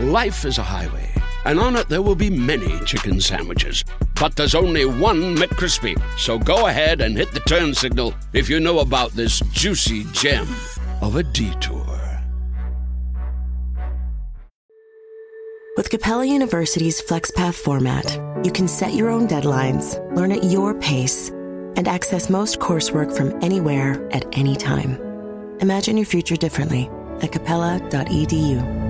Life is a highway, and on it there will be many chicken sandwiches. But there's only one McCrispy. So go ahead and hit the turn signal if you know about this juicy gem of a detour. With Capella University's FlexPath format, you can set your own deadlines, learn at your pace, and access most coursework from anywhere at any time. Imagine your future differently at capella.edu.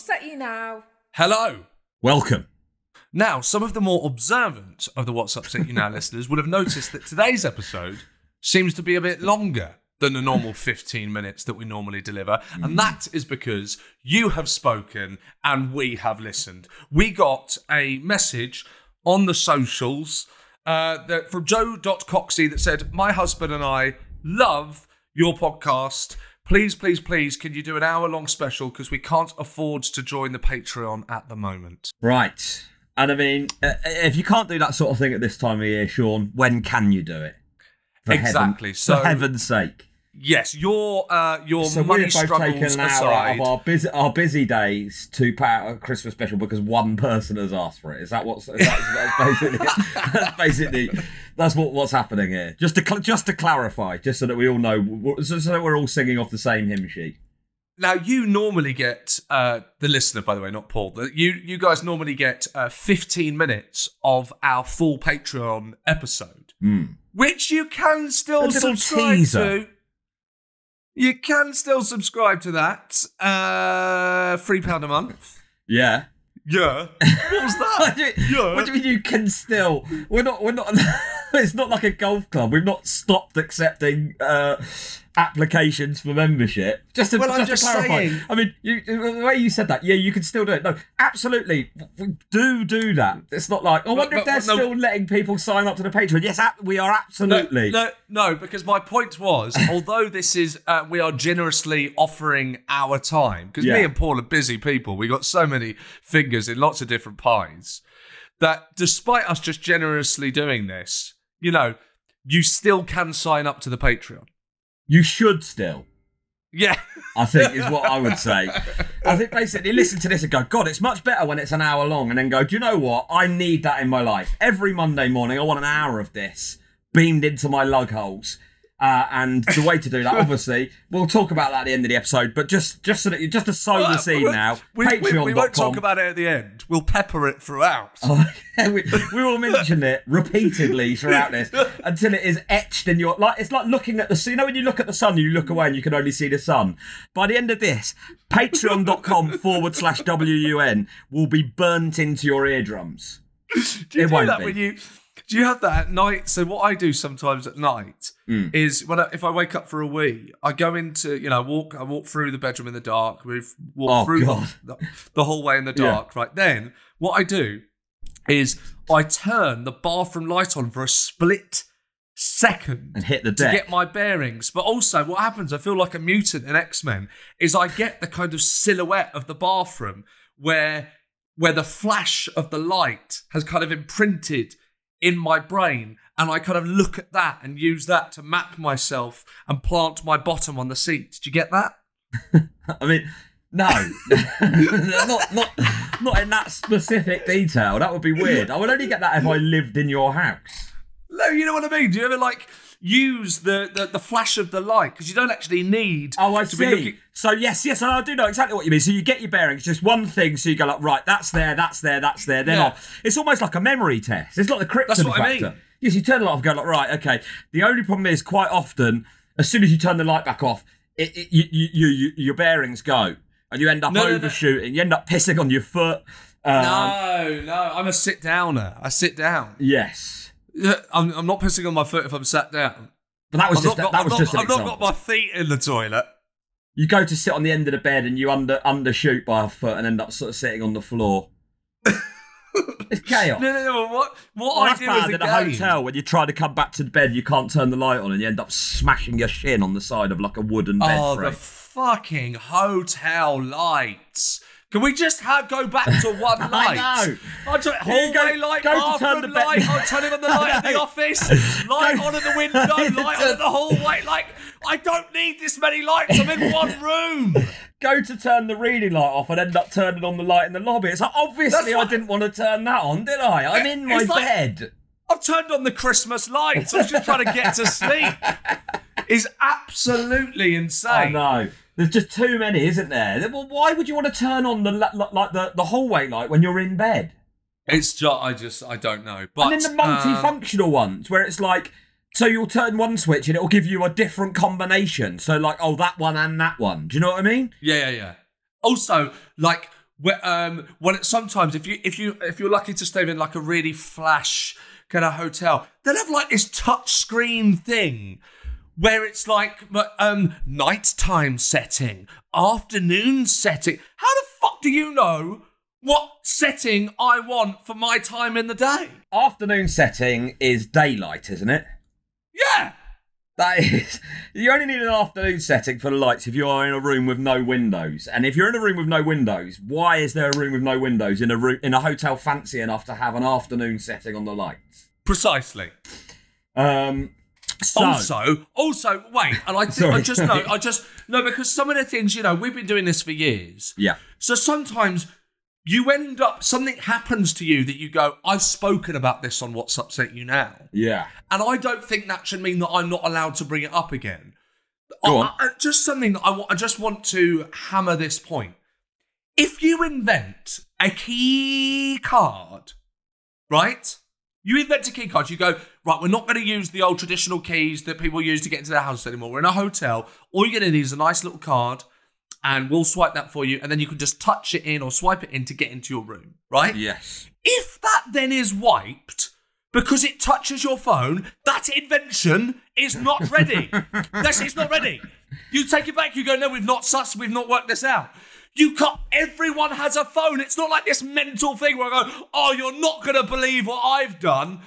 Upset you now? Hello. Welcome. Now, some of the more observant of the What's Upset You Now listeners would have noticed that today's episode seems to be a bit longer than the normal 15 minutes that we normally deliver. And that is because you have spoken and we have listened. We got a message on the socials uh, that from Joe.coxey that said, My husband and I love your podcast. Please, please, please, can you do an hour long special? Because we can't afford to join the Patreon at the moment. Right. And I mean, uh, if you can't do that sort of thing at this time of year, Sean, when can you do it? For heaven- Exactly, so- for heaven's sake. Yes, your uh, your So money we've both taken an hour of our busy, our busy days to put out a Christmas special because one person has asked for it. Is that what's is that, that's basically that's basically that's what what's happening here? Just to cl- just to clarify, just so that we all know, so, so that we're all singing off the same hymn sheet. Now, you normally get uh, the listener, by the way, not Paul. the- You you guys normally get uh, 15 minutes of our full Patreon episode, which you can still subscribe teaser. to. You can still subscribe to that. Uh, three pound a month. Yeah. Yeah. What was What that? do, you, Yeah. what do you mean you can still? We're not. We're not. it's not like a golf club. We've not stopped accepting uh, applications for membership. Just to, Well, I'm just, just to clarify. saying- I mean, you, the way you said that, yeah, you can still do it. No, absolutely, we do do that. It's not like I wonder if but- they're no. still letting people sign up to the Patreon. Yes, ab- we are absolutely. No, no, no, because my point was, although this is, uh, we are generously offering our time, because Yeah. me and Paul are busy people. We got so many fingers in lots of different pies that despite us just generously doing this, you know, you still can sign up to the Patreon. You should still. Yeah. I think is what I would say. I think basically listen to this and go, God, it's much better when it's an hour long, and then go, Do you know what? I need that in my life. Every Monday morning, I want an hour of this beamed into my lug holes. Uh, and the way to do that, obviously, we'll talk about that at the end of the episode. But just, just so that you, just to sow the seed now, we, we, we won't talk about it at the end. We'll pepper it throughout. Oh, we, we will mention it repeatedly throughout this until it is etched in your like. It's like looking at the sun. You know when you look at the sun, you look away and you can only see the sun. By the end of this, Patreon.com forward slash WUYN will be burnt into your eardrums. do you It do won't that be. when you do you have that at night so what i do sometimes at night Mm. is when I, if i wake up for a wee i go into you know walk i walk through the bedroom in the dark move walk Oh, through the, the hallway in the Yeah. dark right then what i do is i turn the bathroom light on for a split second And hit the deck to get my bearings. But also, what happens, I feel like a mutant in X Men, is I get the kind of silhouette of the bathroom where where the flash of the light has kind of imprinted in my brain. And I kind of look at that and use that to map myself and plant my bottom on the seat. Did you get that? I mean, no, not not not in that specific detail. That would be weird. I would only get that if I lived in your house. No, you know what I mean? Do you ever like use the, the, the flash of the light? Because you don't actually need Oh, I to see. be looking. So yes, yes, I do know exactly what you mean. So you get your bearings, just one thing. So you go like, right, that's there, that's there, that's there. Then Yeah. off. It's almost like a memory test. It's like the Krypton That's what I factor. mean. Yes, you turn light off, and go like, right, okay. The only problem is, quite often, as soon as you turn the light back off, it, it, you, you, you, you, your bearings go, and you end up No, no, no. overshooting. You end up pissing on your foot. Um, No, no, I'm a sit downer. I sit down. Yes. Yeah, I'm, I'm not pissing on my foot if I'm sat down. But that was I've just not got, that I've was not- just I've not got my feet in the toilet. You go to sit on the end of the bed and you under undershoot by a foot and end up sort of sitting on the floor. it's chaos. No, no, no. What, what Well, I do bad is a in a hotel when you try to come back to the bed, you can't turn the light on, and you end up smashing your shin on the side of like a wooden bed Oh, frame. the fucking hotel lights. Can we just have, go back to one I light? know. I just, Here you go- hallway light, go to bathroom turn the light, I'm turning on the light in the office, light Go- on at the window, light on at the hallway. Like, I don't need this many lights. I'm in one room. Go to turn the reading light off and end up turning on the light in the lobby. It's like obviously That's I didn't want to turn that on, did I? I'm in my like- bed. I've turned on the Christmas lights. I was just trying to get to sleep. Is absolutely insane. I know. There's just too many, isn't there? Well, why would you want to turn on the like the, the hallway light when you're in bed? It's just, I just, I don't know. But and then the multifunctional ones where it's like, so you'll turn one switch and it'll give you a different combination. So like, oh, that one and that one. Do you know what I mean? Yeah, yeah, yeah. Also, like, um, when it, sometimes if you if you if you're lucky to stay in like a really flash kind of hotel, they'll have like this touch screen thing where it's like um nighttime setting, afternoon setting. How the fuck do you know what setting I want for my time in the day? Afternoon setting is daylight, isn't it? Yeah. That is, you only need an afternoon setting for the lights if you are in a room with no windows. And if you're in a room with no windows, why is there a room with no windows in a room in a hotel fancy enough to have an afternoon setting on the lights? Precisely. Um, so, Also, also, wait, and I, think, I Sorry. just know, I just no, because some of the things, you know, we've been doing this for years. yeah, So sometimes you end up, something happens to you that you go, I've spoken about this on What's Upset You Now. yeah, And I don't think that should mean that I'm not allowed to bring it up again. Go I- on. I- just something that I, I just want to hammer this point. If you invent a key card, right? You invent a key card, you go, right, we're not going to use the old traditional keys that people use to get into their house anymore. We're in a hotel. All you're going to need is a nice little card, and we'll swipe that for you, and then you can just touch it in or swipe it in to get into your room, right? yes. If that then is wiped because it touches your phone, that invention is not ready. That's it's not ready. You take it back. You go, no, we've not sus. We've not worked this out. You can't. Everyone has a phone. It's not like this mental thing where I go, oh, you're not gonna believe what I've done.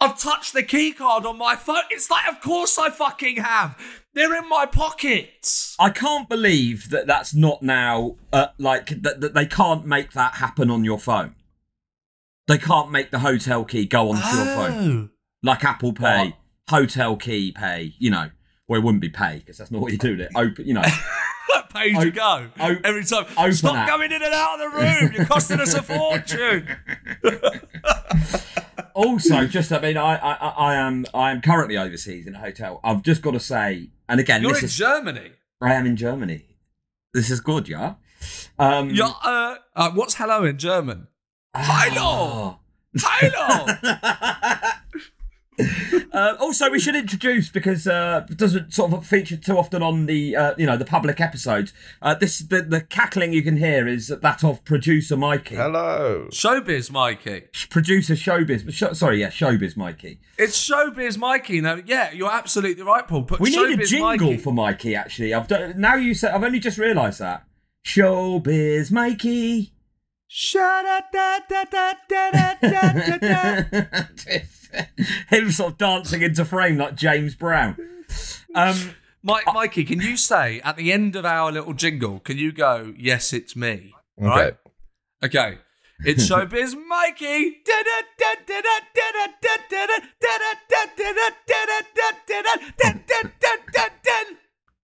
I've touched the key card on my phone. It's like, of course I fucking have. They're in my pockets. I can't believe that that's not now uh, like that, that they can't make that happen on your phone. They can't make the hotel key go onto your phone like Apple Pay, hotel key pay. You know, well, it wouldn't be pay because that's not what you do. With it open, you know. That page you go o- every time. Stop app. going in and out of the room. You're costing us a fortune. also, just I mean, I, I I am I am currently overseas in a hotel. I've just got to say, and again, You're this in is Germany. I am in Germany. This is good, yeah. Um, Yeah. Uh, uh, what's hello in German? ah. Hello. Hello. Uh, also, we should introduce because uh, it doesn't sort of feature too often on the uh, you know the public episodes. Uh, this the, the cackling you can hear is that of producer Mikey. Hello, showbiz Mikey. Producer showbiz, sh- sorry, yeah, showbiz Mikey. It's showbiz Mikey. Now, yeah, you're absolutely right, Paul. But we need a jingle Mikey. for Mikey. Actually, I've done, now you said I've only just realised that showbiz Mikey. Shut up, da da da da da da da. Him sort of dancing into frame like James Brown. Um, Mike, Mikey, can you say at the end of our little jingle, can you go, yes, it's me? Okay. Right? Okay. It's Showbiz Mikey.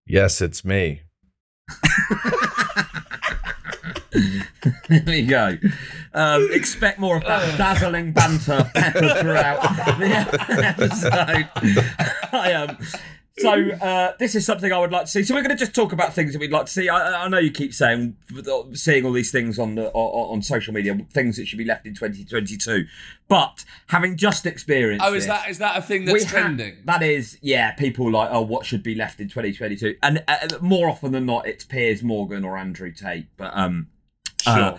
Yes, it's me. There you go. Um, expect more of that dazzling banter peppered throughout the episode. I, um, so uh, this is something I would like to see. So we're going to just talk about things that we'd like to see. I, I know you keep saying seeing all these things on the on, on social media, things that should be left in 2022. But having just experienced, Oh, is this, that is that a thing that's ha- trending? that is, yeah. People like, oh, what should be left in 2022? And uh, more often than not, it's Piers Morgan or Andrew Tate. But um, Sure. uh,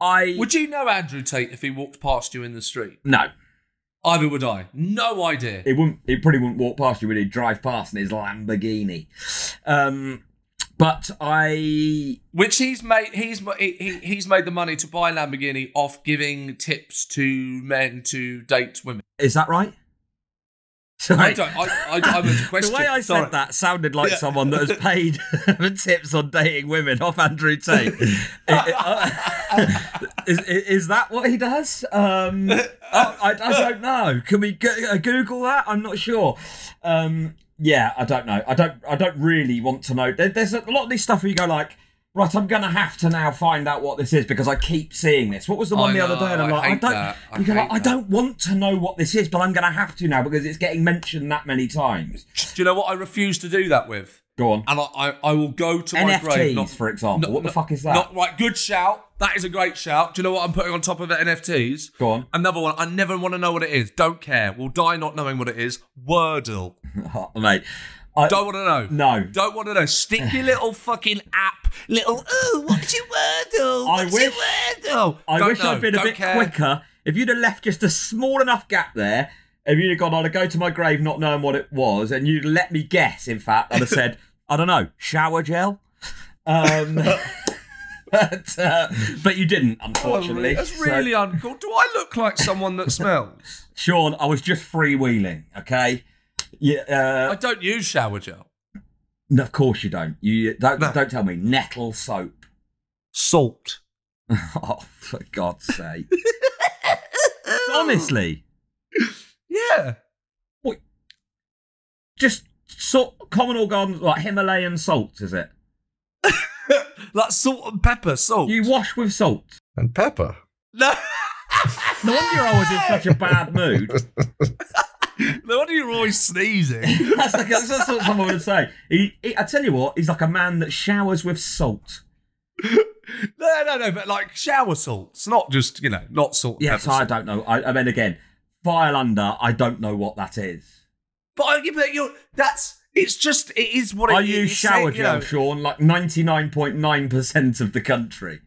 I Would you know Andrew Tate if he walked past you in the street? no. Either would I. No idea. It wouldn't. It probably wouldn't walk past you. Would he drive past in his Lamborghini? Um, but I Which he's made. He's he, he- he's made the money to buy Lamborghini off giving tips to men to date women. is that right? I don't. I, I, I was a question. The way I Sorry. said that sounded like Yeah. someone that has paid for tips on dating women off Andrew Tate. I- I- uh, is, is, is that what he does? Um, I, I, I don't know. Can we go- uh, Google that? I'm not sure. Um, yeah, I don't know. I don't. I don't really want to know. There, there's a lot of this stuff where you go like. Right, I'm gonna have to now find out what this is because I keep seeing this. What was the one I the other day? And I'm I like, I, don't. that. I you go like, hate I don't want to know what this is, but I'm gonna have to now because it's getting mentioned that many times. Do you know what I refuse to do that with? Go on. And I, I, I will go to my grave. NFTs, Not, for example. what the fuck is that? Not right. Good shout. That is a great shout. Do you know what I'm putting on top of it? NFTs. Go on. Another one. I never want to know what it is. Don't care. We'll die not knowing what it is. Wordle. Oh, mate. I, Don't want to know. No. Don't want to know. Stick your little fucking app. Little. Oh, what's your Wordle? I wish- your Wordle? I Don't wish know. I'd been a Don't bit care. quicker. If you'd have left just a small enough gap there, if you'd have gone, I'd have go to my grave not knowing what it was, and you'd let me guess, in fact, I'd have said, I don't know, shower gel? Um, but, uh, but you didn't, Oh, unfortunately. That's So- really uncool. Do I look like someone that smells? Sean, I was just freewheeling, okay? Yeah, I uh, don't use shower gel. no, of course you don't. You don't, No. don't tell me. Nettle soap. Salt. Oh, for God's sake. Honestly. Yeah. What? Just salt, common organ like Himalayan salt, is it? like salt and pepper. Salt. You wash with salt. And pepper. No. No wonder I was in such a bad mood. no wonder you're always sneezing. That's, like, that's, that's what someone would say. He, he, I tell you what, he's like a man that showers with salt. no, no, no. But like shower salts, not just you know, not salt. Yes, pepper I salt. don't know. I, I mean, again, file under. I don't know what that is. But, I, but you're, that's. It's just. It is what it I is. use shower saying, you gel, know, Sean, like ninety nine point nine percent of the country.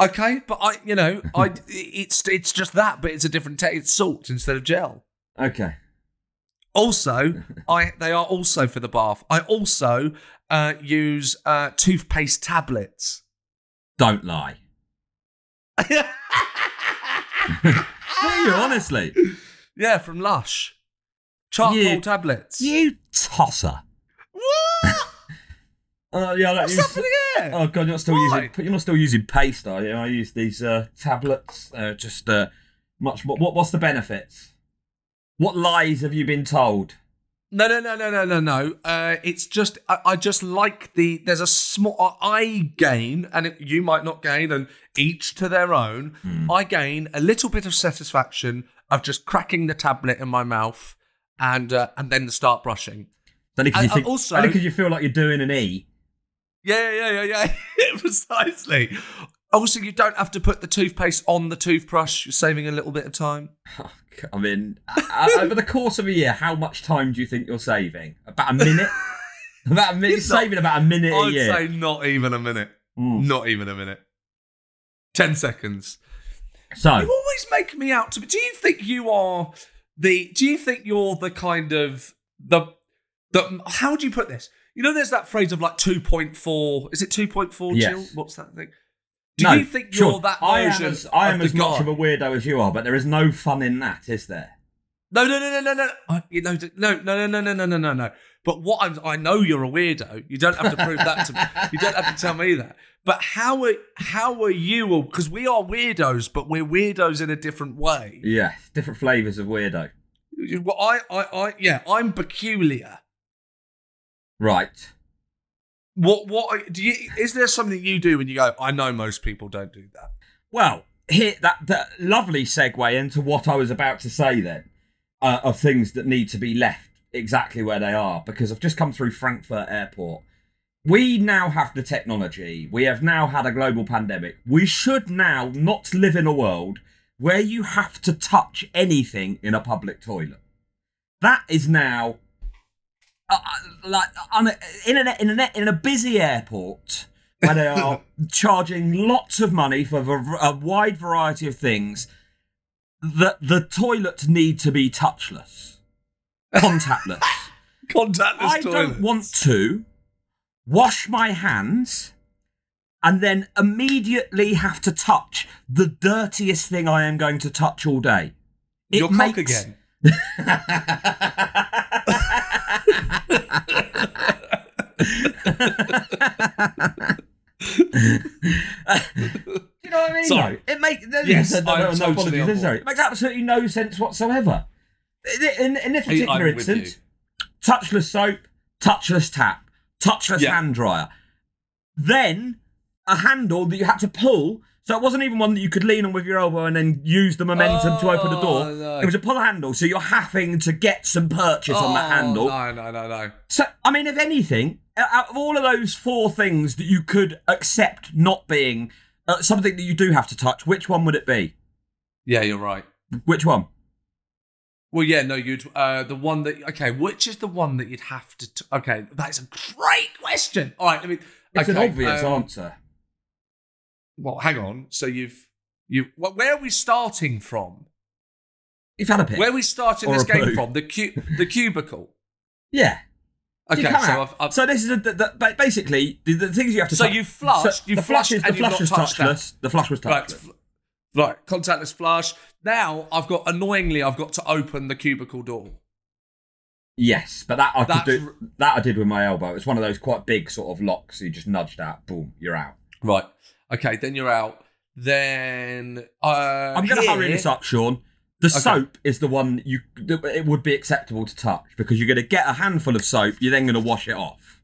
Okay, but I, you know, I. It's it's just that, but it's a different. Te- it's salt instead of gel. Okay. Also, I they are also for the bath. I also uh, use uh, toothpaste tablets. Don't lie. Do you honestly? Yeah, from Lush. Charcoal You- tablets. You tosser. What? Uh, yeah, I don't What's use- happening here? Oh god, you're not still Why? using. You're not still using paste, are you? I use these uh, tablets. Uh, just uh, much more. What, what's the benefits? What lies have you been told? No, no, no, no, no, no, no. Uh, it's just I, I just like the. There's a small. I gain, and it, you might not gain, and each to their own. Hmm. I gain a little bit of satisfaction of just cracking the tablet in my mouth, and uh, and then start brushing. Only because you think. also- only you feel like you're doing an E. Yeah, yeah, yeah, yeah. Precisely. Also, you don't have to put the toothpaste on the toothbrush. You're saving a little bit of time. I mean, over the course of a year, how much time do you think you're saving? About a minute. about a minute. Not- saving about a minute a I'd year. I'd say not even a minute. Mm. Not even a minute. Ten seconds. So You always make me out to be. Do you think you are the? Do you think you're the kind of the the? How do you put this? You know, there's that phrase of like two point four. Is it two point four? Yes. Jill? What's that thing? Do no, you think you're that I am as, I am as the much guy? of a weirdo as you are, but there is no fun in that, is there? No, no, no, no, no, no. I, no, no, no, no, no, no, no, no, no. But what I'm, I know you're a weirdo. You don't have to prove that to me. You don't have to tell me that. But how are how are you? Because we are weirdos, but we're weirdos in a different way. Yes, different flavours of weirdo. Well, I, I, I, yeah, I'm peculiar. Right. What, what do you? Is there something you do when you go? I know most people don't do that. Well, here that that lovely segue into what I was about to say then, uh, of things that need to be left exactly where they are, because I've just come through Frankfurt Airport. We now have the technology. We have now had a global pandemic. We should now not live in a world where you have to touch anything in a public toilet. That is now uh, uh, like on a, in a in a in a busy airport where they are charging lots of money for a, a wide variety of things. the the toilets need to be touchless, contactless. Contactless I toilet. don't want to wash my hands and then immediately have to touch the dirtiest thing I am going to touch all day. It Your cock again. Do you know what I mean? Sorry. It makes Yes, no, no, no, totally apologies board. It makes absolutely no sense whatsoever. In, in this particular I'm instance, touchless soap, touchless tap, touchless Yeah. hand dryer. Then a handle that you had to pull. So it wasn't even one that you could lean on with your elbow and then use the momentum to open the door. Oh, no. It was a pull handle, so you're having to get some purchase on that Oh, handle. No, no, no, no. So, I mean, if anything, out of all of those four things that you could accept not being uh, something that you do have to touch, which one would it be? Yeah, you're right. Which one? Well, yeah, no, you'd uh, the one that okay, which is the one that you'd have to? T- okay, that's a great question. All right, I mean, It's okay, an obvious um, answer. Well, hang on. So you've you well, where are we starting from? You've had a pick. Where are we starting Or this game poo. from? The cu- the cubicle. yeah. Okay, so. I've, I've so this is a, the, the, basically the, the things you have to. So touch- you flushed- you the flush flushed is the flush is touched that. touchless. The flush was touchless. fl- right, contactless flush. Now I've got annoyingly, I've got to open the cubicle door. Yes, but that I could do. That I did with my elbow. It's one of those quite big sort of locks. You just nudged out. Boom, you're out. Right. Okay, then you're out. Then uh, I'm going to hurry this up, Sean. The soap is the one you it would be acceptable to touch because you're going to get a handful of soap. You're then going to wash it off.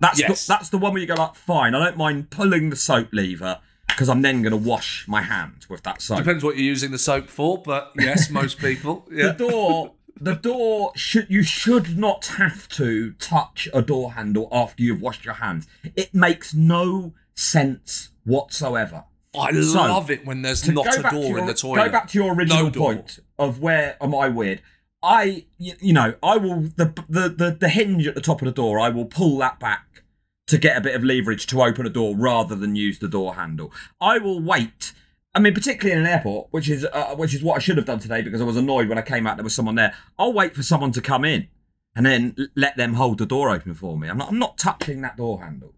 That's Yes. the, that's the one where you go like, fine. I don't mind pulling the soap lever because I'm then going to wash my hands with that soap. Depends what you're using the soap for, but yes, most people. Yeah. The door, the door should you should not have to touch a door handle after you've washed your hands. It makes no sense whatsoever. I So, love it when there's not a door your- in the toilet. Go back to your original No point of where am I weird? I, you know, I will the, the the the hinge at the top of the door. I will pull that back to get a bit of leverage to open a door rather than use the door handle. I will wait. I mean, particularly in an airport, which is uh, which is what I should have done today because I was annoyed when I came out there was someone there. I'll wait for someone to come in and then let them hold the door open for me. I'm not. I'm not touching that door handle.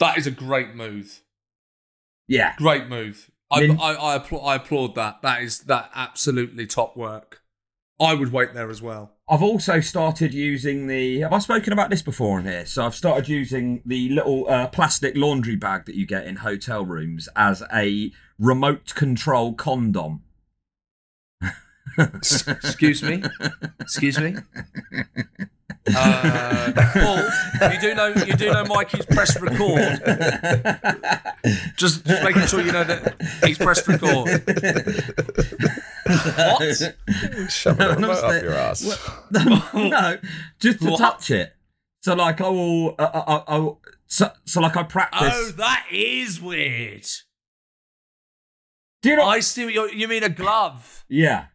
That is a great move. Yeah. Great move. I, Then- I, I, applaud, I applaud that. That is that absolutely top work. I would wait there as well. I've also started using the. Have I spoken about this before in here? So I've started using the little uh, plastic laundry bag that you get in hotel rooms as a remote control condom. Excuse me. Excuse me. Uh, Paul, you do know you do know Mikey's pressed record. Just, just making sure you know that he's pressed record. what? Shove No, remote up saying- your ass. no, just to What? touch it. So like I will. Uh, uh, uh, I so, so like I practice. Oh, that is weird. Do you know? I see. What you're, you mean a glove? yeah.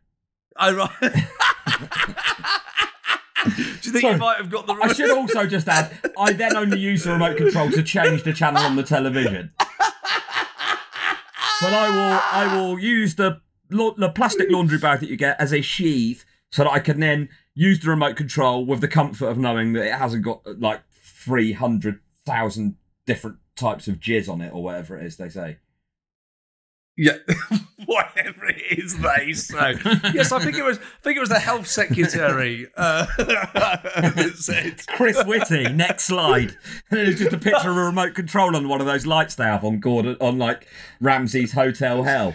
I right. Do you think you might have got the? I should also just add, I then only use the remote control to change the channel on the television. But I will, I will use the the plastic laundry bag that you get as a sheath, so that I can then use the remote control with the comfort of knowing that it hasn't got like three hundred thousand different types of jizz on it or whatever it is they say. Yeah, whatever it is they say. yes, I think it was. I think it was the health secretary uh, that said. Chris Whitty, next slide. And it's just a picture of a remote control on one of those lights they have on Gordon on like Ramsey's Hotel Hell.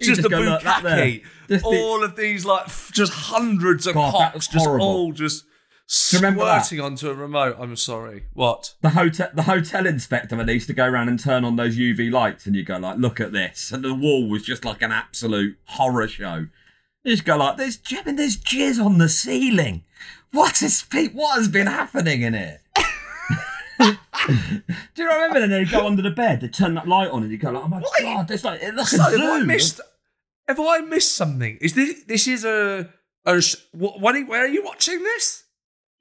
Just, the go, "Look, that there." bukkake. Just the- All of these, like, just hundreds of God, cocks, just horrible. all just you remember that? Squirting onto a remote. I'm sorry. What? the hotel the hotel inspector that used to go around and turn on those UV lights and you go like look at this and the wall was just like an absolute horror show you just go like there's I mean, there's jizz on the ceiling what is what has been happening in it do you remember then they go under the bed they turn that light on and you go like oh my god there's like it looks So, like have I missed? Have I missed something? Is this this is a a what? What? are- Where are you watching this?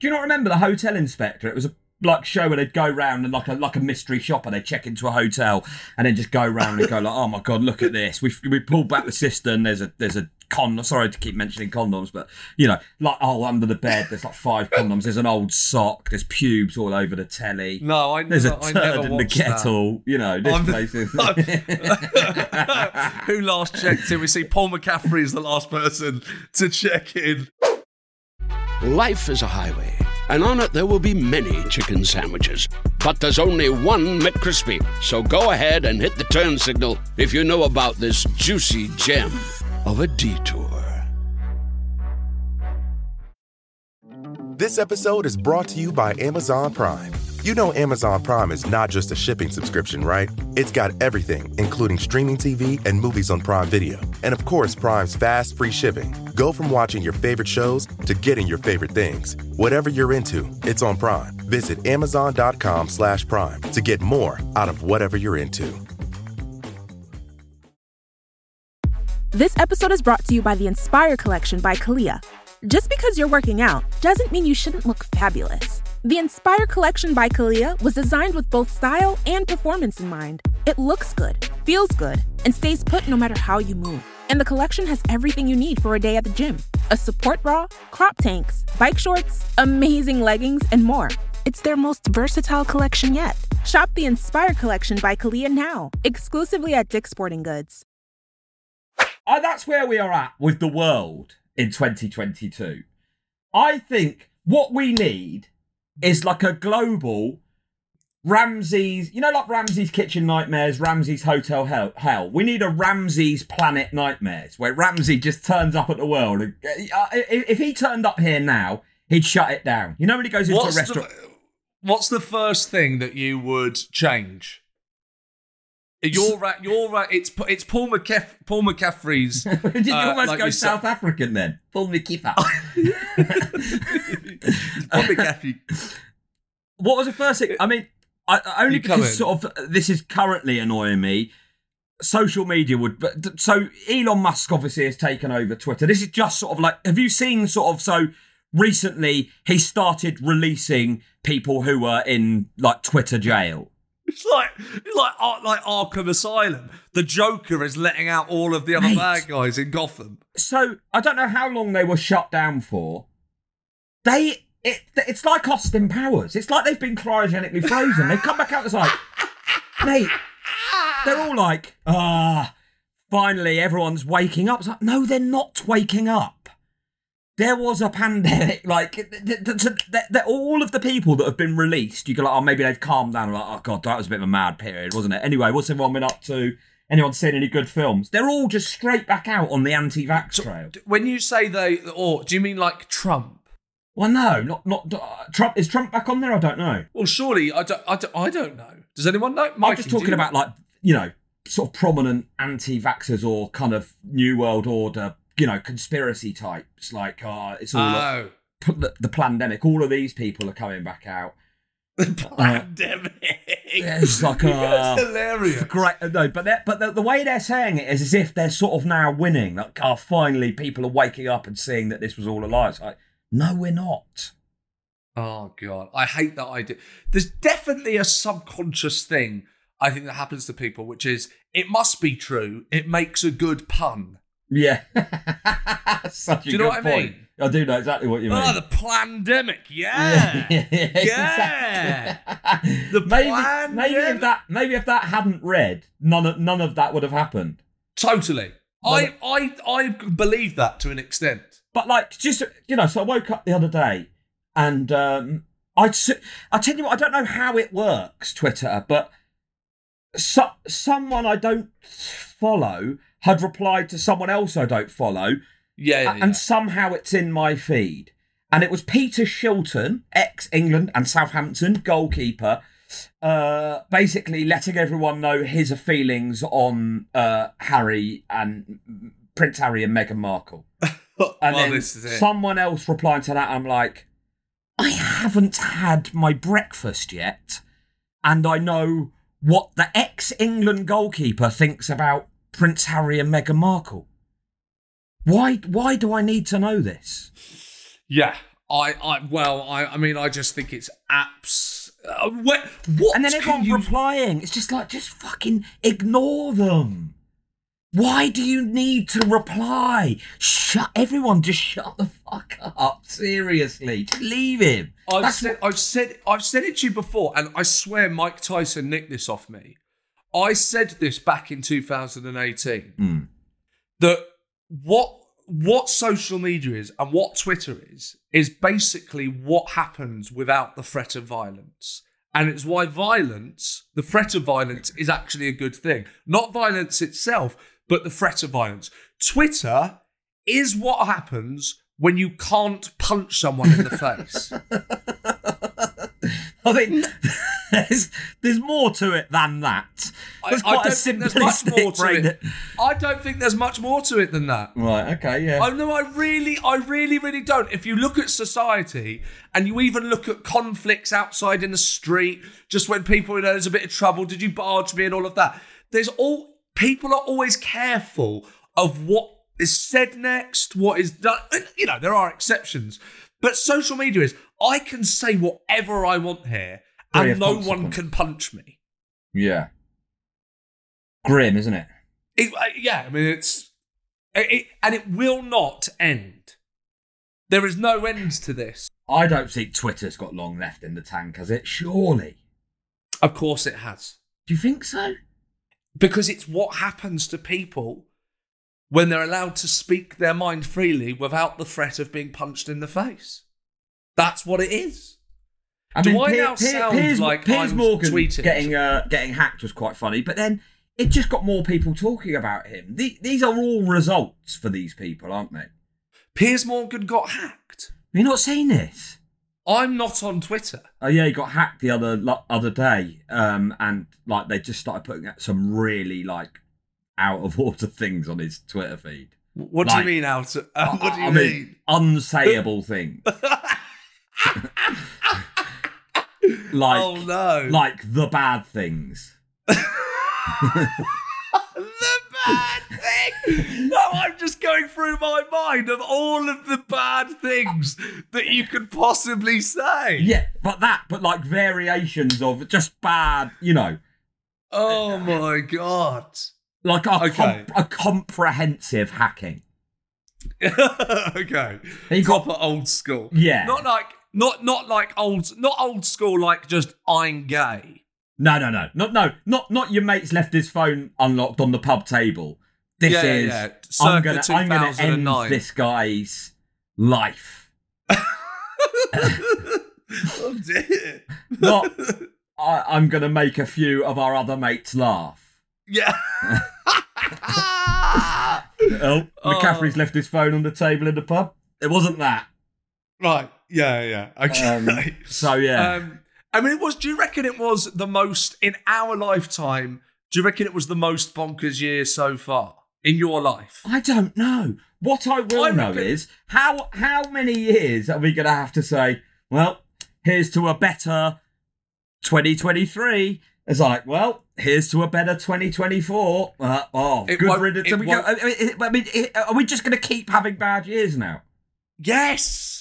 Do you not remember the hotel inspector it was a like show where they'd go round and like a like a mystery shopper, they'd check into a hotel and then just go round and go like, oh my god, look at this. We we pulled back the cistern. There's a there's a con. Sorry to keep mentioning condoms, but you know, like oh under the bed, there's like five condoms. There's an old sock. There's pubes all over the telly. No, I There's never, a turd never in the watched that. kettle. You know, this I'm- place is. Who last checked in? We see Paul McCaffrey is the last person to check in. Life is a highway, and on it there will be many chicken sandwiches. But there's only one McCrispy. So go ahead and hit the turn signal if you know about this juicy gem of a detour. This episode is brought to you by Amazon Prime. You know Amazon Prime is not just a shipping subscription, right? It's got everything, including streaming TV and movies on Prime Video. And of course, Prime's fast, free shipping. Go from watching your favorite shows to getting your favorite things. Whatever you're into, it's on Prime. Visit amazon.com slash prime to get more out of whatever you're into. This episode is brought to you by the Inspire Collection by Calia. Just because you're working out doesn't mean you shouldn't look fabulous. The Inspire Collection by Calia was designed with both style and performance in mind. It looks good, feels good, and stays put no matter how you move. And the collection has everything you need for a day at the gym a support bra, crop tanks, bike shorts, amazing leggings, and more. It's their most versatile collection yet. Shop the Inspire Collection by Calia now, exclusively at Dick's Sporting Goods. Uh, that's where we are at with the world in 2022. I think what we need is like a global Ramsey's, you know, like Ramsey's Kitchen Nightmares, Ramsey's Hotel Hell. Hell. We need a Ramsey's Planet Nightmares where Ramsey just turns up at the world. and- uh, If if he turned up here now, he'd shut it down. You know when he goes into What's a restaurant? the, what's the first thing that you would change? You're right. You're right. It's it's Paul McCaff- Paul McCaffrey's. Did you uh, almost like go you said- South African then? Me kiffer. Paul McCaffrey. What was the first thing? I mean, I, I- only You because sort of this is currently annoying me. Social media would, but so Elon Musk obviously has taken over Twitter. This is just sort of like, have you seen sort of so recently he started releasing people who were in like Twitter jail. It's like it's like like Arkham Asylum. The Joker is letting out all of the other Mate. bad guys in Gotham. So I don't know how long they were shut down for. They, it, it's like Austin Powers. It's like they've been cryogenically frozen. They've come back out. It's like, mate, they're all like, ah, finally everyone's waking up. It's like, no, they're not waking up. There was a pandemic. Like, th- th- th- all of the people that have been released, you go like, oh, maybe they've calmed down. Like, oh god, that was a bit of a mad period, wasn't it? Anyway, what's everyone been up to? Anyone seen any good films? They're all just straight back out on the anti-vax trail. When you say they, or do you mean like Trump? Well, no, not not uh, Trump. Is Trump back on there? I don't know. Well, surely I don't. I don't, I don't know. Does anyone know? I'm just talking about like you know, sort of prominent anti-vaxxers or kind of New World Order, you know, conspiracy types. Like, uh, it's all Oh, p- the, the pandemic. All of these people are coming back out. the pandemic. Yeah, it's like, That's uh, hilarious. Great, no, but but the, the way they're saying it is as if they're sort of now winning. Like, oh, finally, people are waking up and seeing that this was all a lie. It's like, no, we're not. Oh god, I hate that idea. There's definitely a subconscious thing I think that happens to people, which is it must be true. It makes a good pun. Yeah, such a Do you know good what I point. mean? I do know exactly what you mean. Oh, the pandemic, yeah. yeah. exactly. The maybe, plan, maybe yeah. if that maybe if that hadn't read, none of none of that would have happened. Totally. I, I I believe that to an extent. But like, just you know, so I woke up the other day, and um, s- I tell you what, I don't know how it works, Twitter, but so, someone I don't follow had replied to someone else I don't follow, Yeah, yeah, yeah. and somehow it's in my feed. And it was Peter Shilton, ex England and Southampton goalkeeper, uh, basically letting everyone know his feelings on uh, Harry and Prince Harry and Meghan Markle. And well, then this is it. someone else replying to that, I'm like, I haven't had my breakfast yet, and I know what the ex England goalkeeper thinks about Prince Harry and Meghan Markle. Why? Why do I need to know this? Yeah, I, I, well, I, I mean, I just think it's apps. Uh, what? what and then can everyone's you- replying. It's just like, just fucking ignore them. Why do you need to reply? Shut everyone. Just shut the fuck up. Seriously, just leave him. I've That's said, I've said, I've said it to you before, and I swear Mike Tyson nicked this off me. I said this back in 2018 Hmm. that what what social media is and what Twitter is is basically what happens without the threat of violence. And it's why violence, the threat of violence, is actually a good thing. Not violence itself, but the threat of violence. Twitter is what happens when you can't punch someone in the face. I mean, there's there's more to it than that. There's I, I quite a don't think there's much simplistic more to brain. it. I don't think there's much more to it than that. Right. Okay. Yeah. I know. I really, I really, really don't. If you look at society and you even look at conflicts outside in the street, just when people, you know, there's a bit of trouble, did you barge me and all of that? There's all people are always careful of what is said next, what is done. You know, there are exceptions, but social media is I can say whatever I want here, and no one can punch me. yeah. Grim, isn't it? It, uh, yeah, I mean it's it, it- and it will not end. There is no end to this. I don't think Twitter's got long left in the tank, has it? Surely. Of course, it has Do you think so? because it's what happens to people when they're allowed to speak their mind freely without the threat of being punched in the face. That's what it is. I Do mean, I Pier- now sound Piers, like Piers I'm Morgan tweeting? getting uh, getting hacked was quite funny, but then it just got more people talking about him. The, these are all results for these people, aren't they? Piers Morgan got hacked. Have you not seen this? I'm not on Twitter. Oh yeah, he got hacked the other lo- other day, um, and like they just started putting out some really like out of order things on his Twitter feed. What Like- do you mean out? of- uh, what do you I mean? unsayable things. like, oh no! like the bad things. the bad thing. No, I'm just going through my mind of all of the bad things that you could possibly say. Yeah, but that, but like variations of just bad, you know, Oh my god. like a, Okay. comp- a comprehensive hacking. okay. You got- Proper old school. Yeah. Not like not not like old not old school like just I'm gay. No, no, no, not no, not not your mate's left his phone unlocked on the pub table. This Yeah, yeah, is yeah. I'm gonna I'm gonna end this guy's life. oh dear. Not I, I'm gonna make a few of our other mates laugh. Yeah. Oh, oh, McCaffrey's left his phone on the table in the pub. It wasn't that. right. Yeah, yeah. Okay. Um, so yeah. Um, I mean, it was. Do you reckon it was the most in our lifetime? Do you reckon it was the most bonkers year so far in your life? I don't know. What I will I know reckon- is how how many years are we going to have to say? Well, here's to a better 2023. It's like, well, here's to a better 2024. Uh, oh, It good riddance. I mean, I mean, it- are we just going to keep having bad years now? Yes.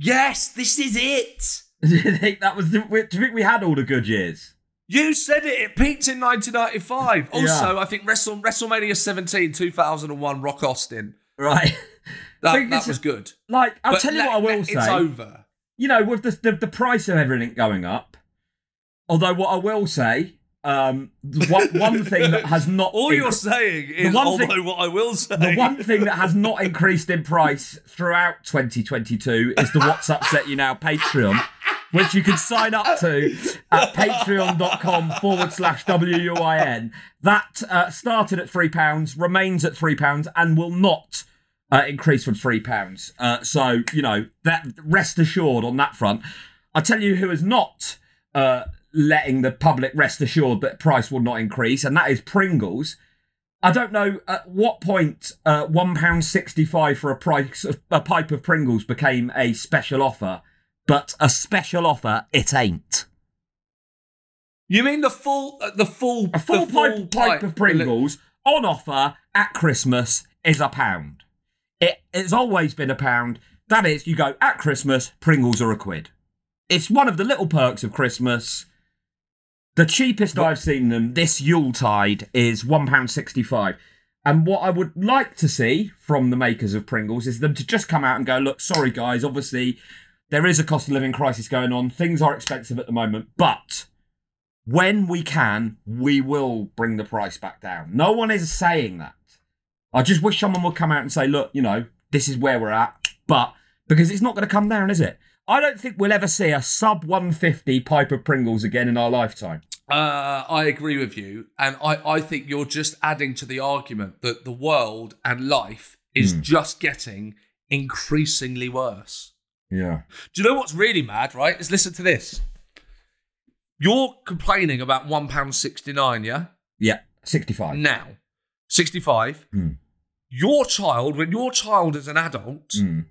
Yes. This is it. Do you think that was? The, do you think we had all the good years? You said it. It peaked in 1995. Yeah. Also, I think Wrestle, WrestleMania 17, 2001, Rock Austin. Right. That, that this was is- good. Like, I'll But tell you let- what I will let- say. It's over. you know, with the, the the price of everything going up. Although what I will say, um, the one one thing that has not All inc- you're saying is, one although thing- what I will say, the one thing that has not increased in price throughout 2022 is the What's Upset You Now Patreon, which you can sign up to at patreon.com forward slash WUYN. That uh, started at £3, remains at £3, and will not uh, increase from £3. Uh, so, you know, that rest assured on that front. I tell you who is not uh, letting the public rest assured that price will not increase, and that is Pringles. I don't know at what point uh, one pound sixty-five for a price of, a pipe of Pringles became a special offer, but a special offer it ain't. You mean the full, uh, the full, A full, the pipe, pipe of Pringles on offer at Christmas is a pound. It, it's always been a pound. That is, you go at Christmas, Pringles are a quid. it's one of the little perks of Christmas. The cheapest I've seen them this Yuletide is £1.65. And what I would like to see from the makers of Pringles is them to just come out and go, look, sorry guys, obviously there is a cost of living crisis going on. Things are expensive at the moment, but when we can, we will bring the price back down. No one is saying that. I just wish someone would come out and say, look, you know, this is where we're at, but because it's not going to come down, is it? I don't think we'll ever see a sub 150 pipe of Pringles again in our lifetime. Uh, I agree with you, and I, I think you're just adding to the argument that the world and life is just getting increasingly worse. Yeah. Do you know what's really mad, right? Is listen to this. You're complaining about £1.69, yeah? Yeah. 65. Now, 65. Mm. Your child, when your child is an adult, Mm.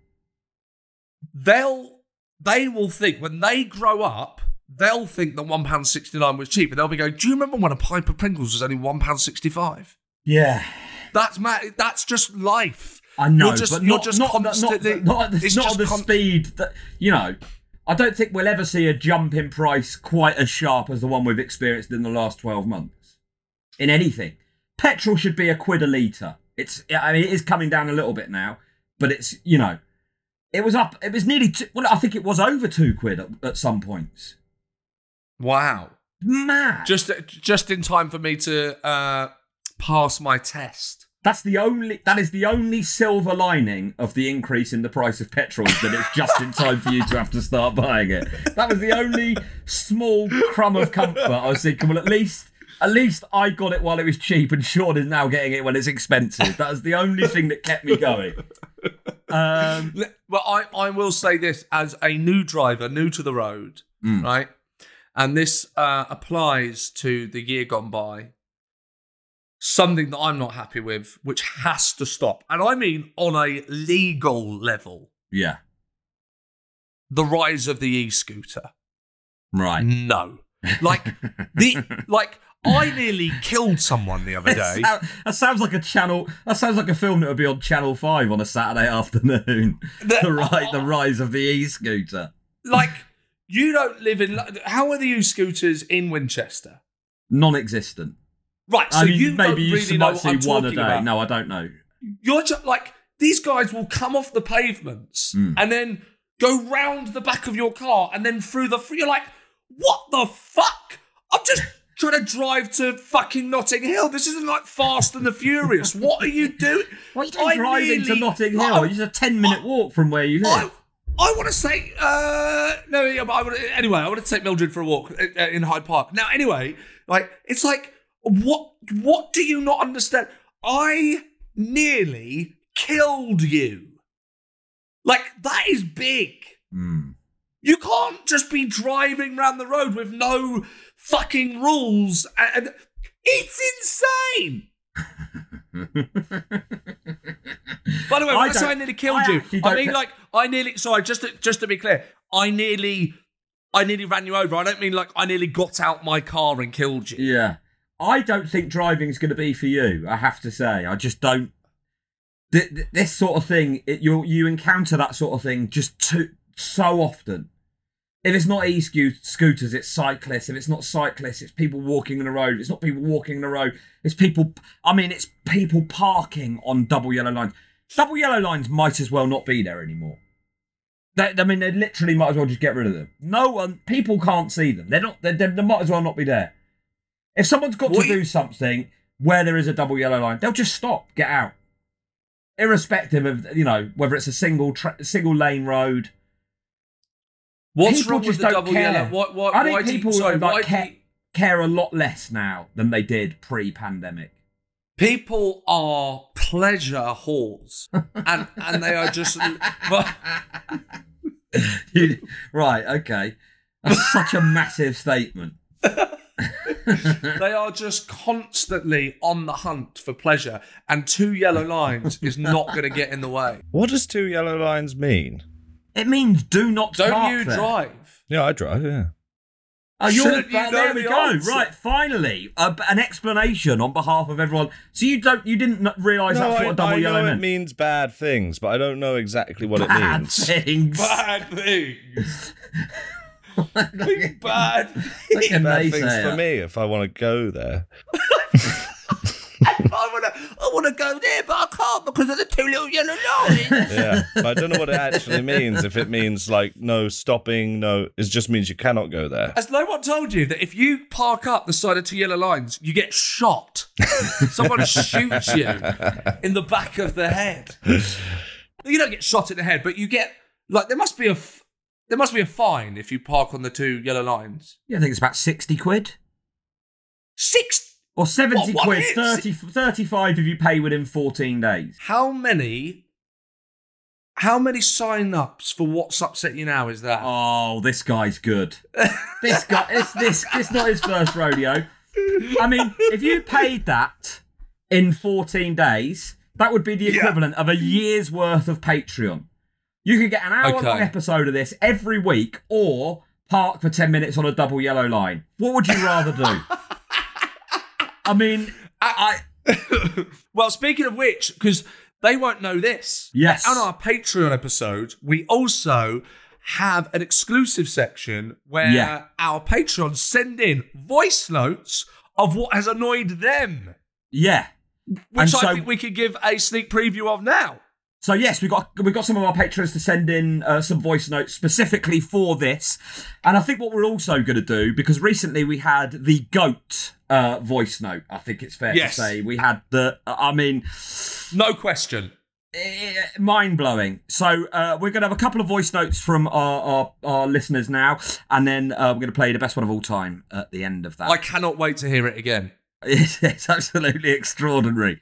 they'll they will think when they grow up, they'll think that one pound sixty nine was cheap, and they'll be going, "Do you remember when a pipe of Pringles was only one pound sixty five? Yeah. That's mad. That's just life. I know, You're just, but you're not, just not, constantly. not, not, not, it's not the con- speed that, you know, I don't think we'll ever see a jump in price quite as sharp as the one we've experienced in the last 12 months. In anything. Petrol should be a quid a litre. It's, I mean, it is coming down a little bit now, but it's, you know, it was up, it was nearly, two, well, I think it was over two quid at, at some points. Wow. Mad. Just just in time for me to uh, pass my test. That's the only. That is the only silver lining of the increase in the price of petrol. that it's just in time for you to have to start buying it. That was the only small crumb of comfort. I was thinking, well, at least, at least I got it while it was cheap, and Sean is now getting it when it's expensive. That was the only thing that kept me going. Um, But I, I will say this as a new driver, new to the road, Mm. right? And this uh, applies to the year gone by. Something that I'm not happy with, which has to stop. And I mean on a legal level, yeah. the rise of the e scooter. Right. No. Like, the like, I nearly killed someone the other day. That, that sounds like a channel. That sounds like a film that would be on Channel Five on a Saturday afternoon. The- the rise, the rise of the e-scooter. Like, you don't live in. How are the e scooters in Winchester? Non-existent. Right, so I mean, you maybe you really might see one a day. about. No, I don't know. You're just like these guys will come off the pavements Mm. and then go round the back of your car and then through the. You're like, what the fuck? I'm just trying to drive to fucking Notting Hill. This isn't like Fast and the Furious. What are you doing? Why are you I driving to Notting Hill? I- it's a ten-minute walk from where you live. I want to say, uh, no, yeah, but I anyway, I want to take Mildred for a walk uh, in Hyde Park. Now, anyway, like, it's like, what, what do you not understand? I nearly killed you. Like, that is big. Hmm. You can't just be driving around the road with no fucking rules. And, it's insane. By the way, I when I say I nearly killed I you, I mean like I nearly. Sorry, just to, just to be clear, I nearly, I nearly ran you over. I don't mean like I nearly got out my car and killed you. Yeah. I don't think driving is going to be for you. I have to say, I just don't. Th- th- this sort of thing, it, you you encounter that sort of thing just too so often. If it's not e-scooters, it's cyclists. If it's not cyclists, it's people walking on the road. If it's not people walking on the road. It's people. I mean, it's people parking on double yellow lines. Double yellow lines might as well not be there anymore. They, I mean, they literally might as well just get rid of them. No one, people can't see them. They're not. They, they, they might as well not be there. If someone's got What to you- do something where there is a double yellow line, they'll just stop, get out, irrespective of you know whether it's a single tra- single lane road. What's People wrong with just the don't double care. yellow? What, what, I think why do people you, sorry, like, care, do you, care a lot less now than they did pre-pandemic. people are pleasure whores, and and they are just. You- right? Okay, that's such a massive statement. they are just constantly on the hunt for pleasure, and two yellow lines is not going to get in the way. What does two yellow lines mean? It means do not Don't park you there. drive? Yeah, I drive, yeah. Oh, you're, Shouldn't you know there we the go. answer? Right, finally, a, an explanation on behalf of everyone. So you don't, you didn't realise No, that's I, what a double I yellow know it meant. means bad things, but I don't know exactly what it means. Bad means. things. Bad things. Big bad. Like a Bad things naysayer. for me if I want to go there. I want to, I want to go there, but I can't because of the two little yellow lines. Yeah, but I don't know what it actually means. If it means like no stopping, no, it just means you cannot go there. Has no one told you that if you park up the side of two yellow lines, you get shot? Someone shoots you in the back of the head. You don't get shot in the head, but you get like there must be a f- there must be a fine if you park on the two yellow lines. Yeah, I think it's about 60 quid. Six. Or 70 What, one quid, hit? 30, 35 if you pay within 14 days. How many? How many sign-ups for What's Upset You Now is that? Oh, this guy's good. this guy, it's this, it's not his first rodeo. I mean, if you paid that in 14 days, that would be the Yeah. equivalent of a year's worth of Patreon. You could get an hour long Okay. episode of this every week or park for 10 minutes on a double yellow line. What would you rather do? I mean, I, well, speaking of which, because they won't know this. Yes. On our Patreon episode, we also have an exclusive section where Yeah. our patrons send in voice notes of what has annoyed them, yeah. which And I so- think we could give a sneak preview of now. So yes, we got we got some of our patrons to send in uh, some voice notes specifically for this, and I think what we're also going to do because recently we had the goat uh, voice note. I think it's fair Yes. to say we had the. I mean, No question. mind blowing. So uh, we're going to have a couple of voice notes from our our, our listeners now, and then uh, we're going to play the best one of all time at the end of that. I cannot wait to hear it again. it's absolutely extraordinary.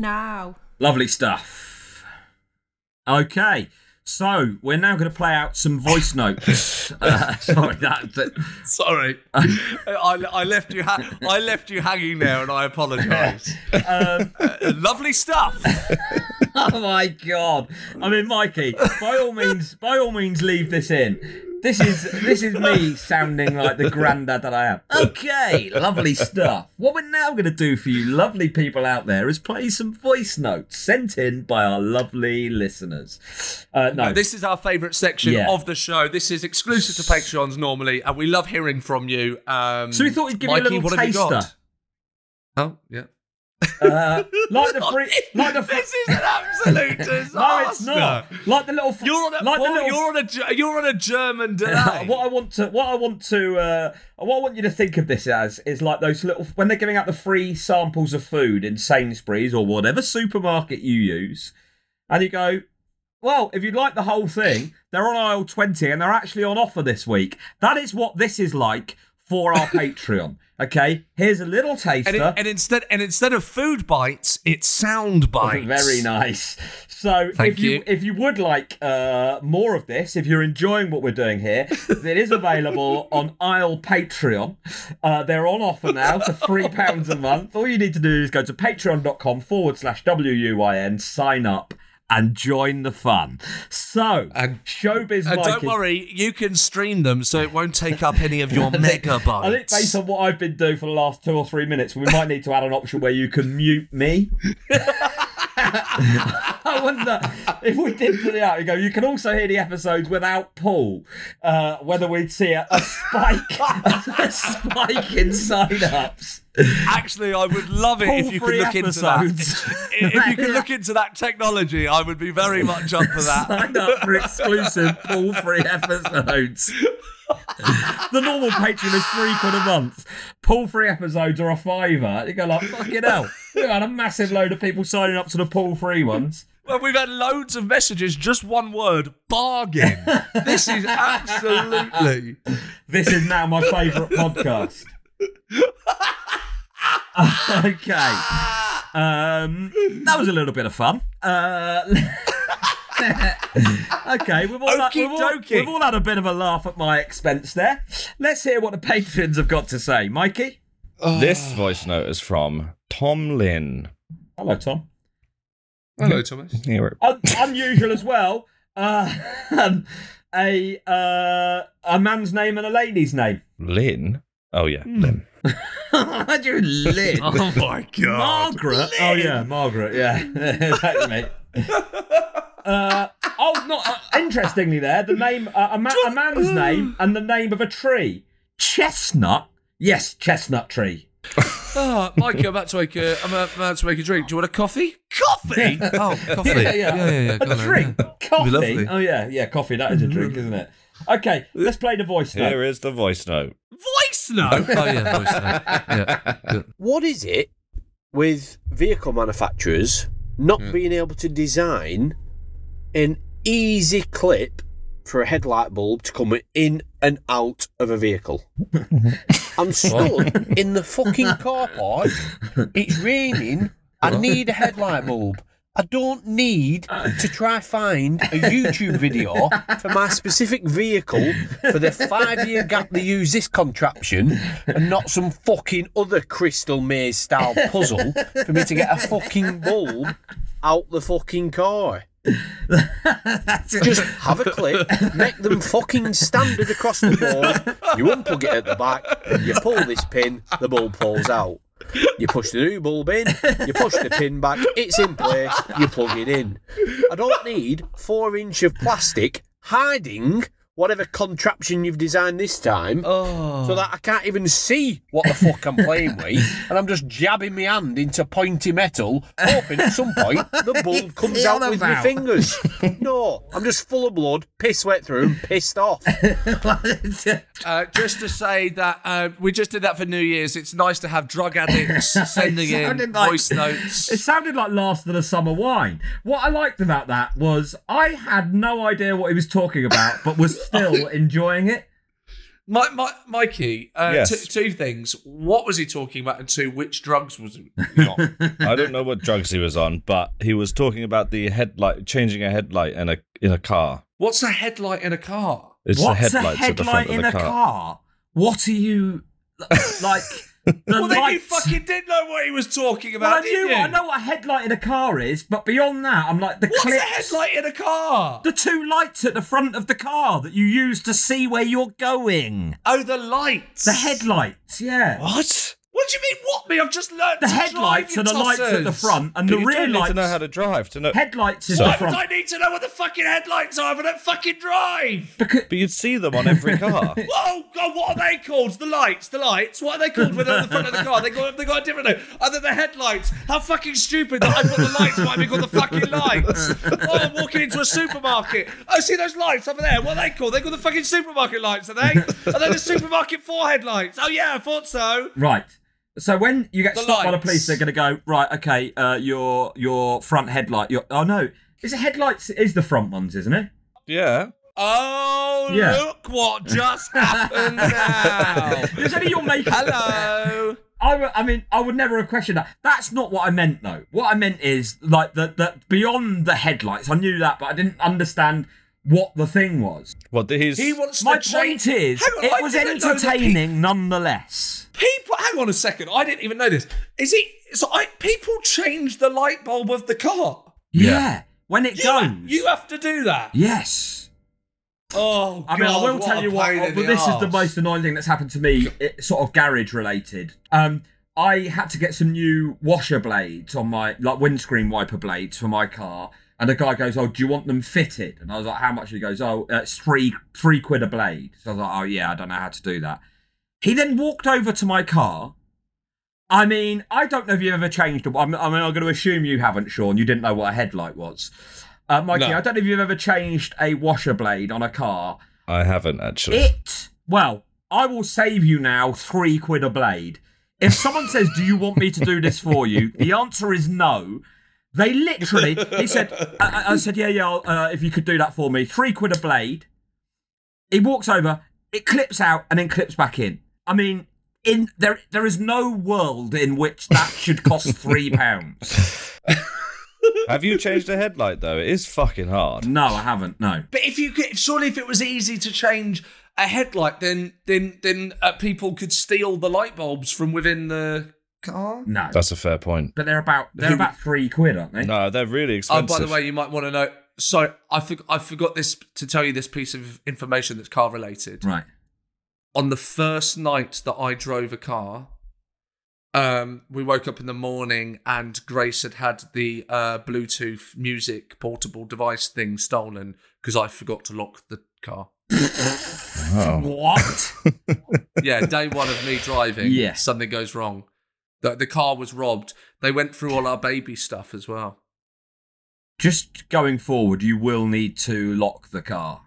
Now? Lovely stuff. Okay, so we're now going to play out some voice notes. uh, sorry, that, that Sorry, I, I left you. Ha- I left you hanging there, and I apologise. um, Uh, lovely stuff. oh my god! I mean, Mikey, by all means, by all means, leave this in. This is this is me sounding like the granddad that I am. Okay, lovely stuff. What we're now going to do for you, lovely people out there, is play some voice notes sent in by our lovely listeners. Uh, no, No, this is our favourite section Yeah. of the show. This is exclusive to Patreons normally, and we love hearing from you. Um, So we thought we'd give you a little what have you got? taster. Oh, yeah. Uh, like the free, like the This is an absolute disaster. no, it's not. Like the little, You're on a, like the little you're on a you're on a German delay. what I want to what I want to uh, what I want you to think of this as is like those little when they're giving out the free samples of food in Sainsbury's or whatever supermarket you use, and you go, well, if you'd like the whole thing, they're on aisle twenty and they're actually on offer this week. That is what this is like for our Patreon. Okay, here's a little taster. And, it- and instead and instead of food bites, it's sound bites. Very nice. So Thank if you, you. if you would like uh, more of this, if you're enjoying what we're doing here, it is available on Isle Patreon. Uh, they're on offer now for three pounds a month. All you need to do is go to patreon.com forward slash WUYN, sign up. And join the fun. So, Showbiz And Mikey. don't worry, you can stream them so it won't take up any of your megabytes. I think based on what I've been doing for the last two or three minutes, we might need to add an option where you can mute me. I wonder if we did put it out. You go. You can also hear the episodes without Paul. Uh, whether we'd see a, a spike, a spike in sign-ups. Actually, I would love it if you could look into that. if you could look into that technology, I would be very much up for that. Sign up for exclusive Paul-free episodes. the normal Patreon is three quid a month. Paul-free episodes are a fiver. You go like, fucking hell. We've had a massive load of people signing up to the Paul-free ones. Well, we've had loads of messages, just one word bargain. this is absolutely. This is now my favourite podcast. okay. Um, that was a little bit of fun. Uh, okay, we've all, had, we've, all, we've all had a bit of a laugh at my expense there. Let's hear what the patrons have got to say. Mikey? This voice note is from Tom Lynn. Hello, Tom. Hello, Thomas. Here Un- unusual as well. Uh, um, a uh, a man's name and a lady's name. Lynn? Oh, yeah, Lynn. What do you mean, Lynn? Oh my god. Margaret. Oh yeah, Margaret. Yeah, exactly. mate. Uh, oh, not uh, interestingly, there the name uh, a, ma- a man's name and the name of a tree. Chestnut. Yes, chestnut tree. Oh, Mikey, I'm about to make a, I'm about to make a drink. Do you want a coffee? Coffee? Oh, coffee. Yeah, yeah, yeah, yeah. A go on drink. yeah. Coffee. lovely. Oh yeah, yeah. Coffee. That is a drink, isn't it? Okay, let's play the voice note. Here is the voice note. Voice note. oh yeah, voice note. Yeah. good. What is it with vehicle manufacturers not being able to design an easy clip for a headlight bulb to come in and out of a vehicle? I'm stuck in the fucking car park. It's raining. I need a headlight bulb. I don't need to try find a YouTube video for my specific vehicle for the five year gap they use this contraption and not some fucking other crystal maze style puzzle for me to get a fucking bulb out the fucking car. Just have a clip, make them fucking standard across the board. You unplug it at the back, you pull this pin, the bulb falls out. You push the new bulb in, you push the pin back, it's in place, you plug it in. I don't need four inch of plastic hiding whatever contraption you've designed this time so that I can't even see what the fuck I'm playing with and I'm just jabbing my hand into pointy metal hoping at some point the bulb comes out with my fingers. No, I'm just full of blood, piss wet through and pissed off. Uh, just to say that uh, we just did that for New Year's. It's nice to have drug addicts sending in like- voice notes. It sounded like Last of the Summer Wine. What I liked about that was I had no idea what he was talking about, but was still enjoying it. My, my, Mikey, uh, Yes. t- two things. What was he talking about? And two, which drugs was he on? I don't know what drugs he was on, but he was talking about the headlight, changing a headlight in a in a car. What's a headlight in a car? It's What's the a headlights the headlight in a car. car? What are you like? The well, then you fucking did know what he was talking Well, about, I didn't knew. you? I know what a headlight in a car is, but beyond that, I'm like the What's clips. a headlight in a car? The two lights at the front of the car that you use to see where you're going. Oh, the lights. The headlights, yeah. What? What do you mean? What me? I've just learned The to headlights drive, are the you lights at the front, and But the you rear don't need lights. to know how to drive to know. Headlights is So- the Why front. would I need to know what the fucking headlights are if I don't fucking drive? Because But you'd see them on every car. Whoa, God, what are they called? The lights, the lights. What are they called when they're at the front of the car? They got, they got a different name. Other than the headlights. How fucking stupid that I thought the lights might be called the fucking lights. Oh, I'm walking into a supermarket. I see those lights over there. What are they called? They called the fucking supermarket lights, are they? Are they the supermarket forehead lights? Oh yeah, I thought so. right. So when you get The stopped by the police, they're going to go right. Okay, uh, your your front headlight. Your oh no, is it headlights? Is the front ones, isn't it? yeah. Oh, Yeah. look what just happened now. It's only your makeup. Hello. I, w- I mean, I would never have questioned that. That's not what I meant, though. What I meant is like that that beyond the headlights. I knew that, but I didn't understand what the thing was. What did his? He wants My to change. point is, on, it I was didn't know that entertaining nonetheless. People, hang on a second. I didn't even know this. Is it? So I, people change the light bulb of the car. Yeah, when it You, goes. ha- you have to do that. yes. Oh, I mean, I will tell you what. pain But this is the most annoying thing that's happened to me. It, sort of garage related. Um, I had to get some new washer blades on my like windscreen wiper blades for my car, and the guy goes, "Oh, do you want them fitted?" And I was like, "How much?" He goes, "Oh, it's three three quid a blade." So I was like, "Oh yeah, I don't know how to do that." He then walked over to my car. I mean, I don't know if you've ever changed. a- I mean, I'm going to assume you haven't, Sean. You didn't know what a headlight was. Uh, Mikey, No. I don't know if you've ever changed a washer blade on a car. I haven't actually. It well, I will save you now three quid a blade. If someone says, "Do you want me to do this for you?" the answer is no. They literally, he said, I, I- I said, "Yeah, yeah, I'll, uh, if you could do that for me, three quid a blade." He walks over, it clips out, and then clips back in. I mean, in there, there is no world in which that should cost three pounds. Have you changed a headlight though? It is fucking hard. No, I haven't. No. But if you could, surely if it was easy to change a headlight, then then then uh, people could steal the light bulbs from within the car. No. That's a fair point. But they're about they're about three quid, aren't they? No, they're really expensive. Oh, by the way, you might want to know. So I forgot. I forgot this to tell you this piece of information that's car related. Right. On the first night that I drove a car, um, we woke up in the morning and Grace had had the uh, Bluetooth music portable device thing stolen because I forgot to lock the car. Oh. What? yeah, day one of me driving. Yeah. something goes wrong. The, the car was robbed. They went through all our baby stuff as well. Just going forward, you will need to lock the car.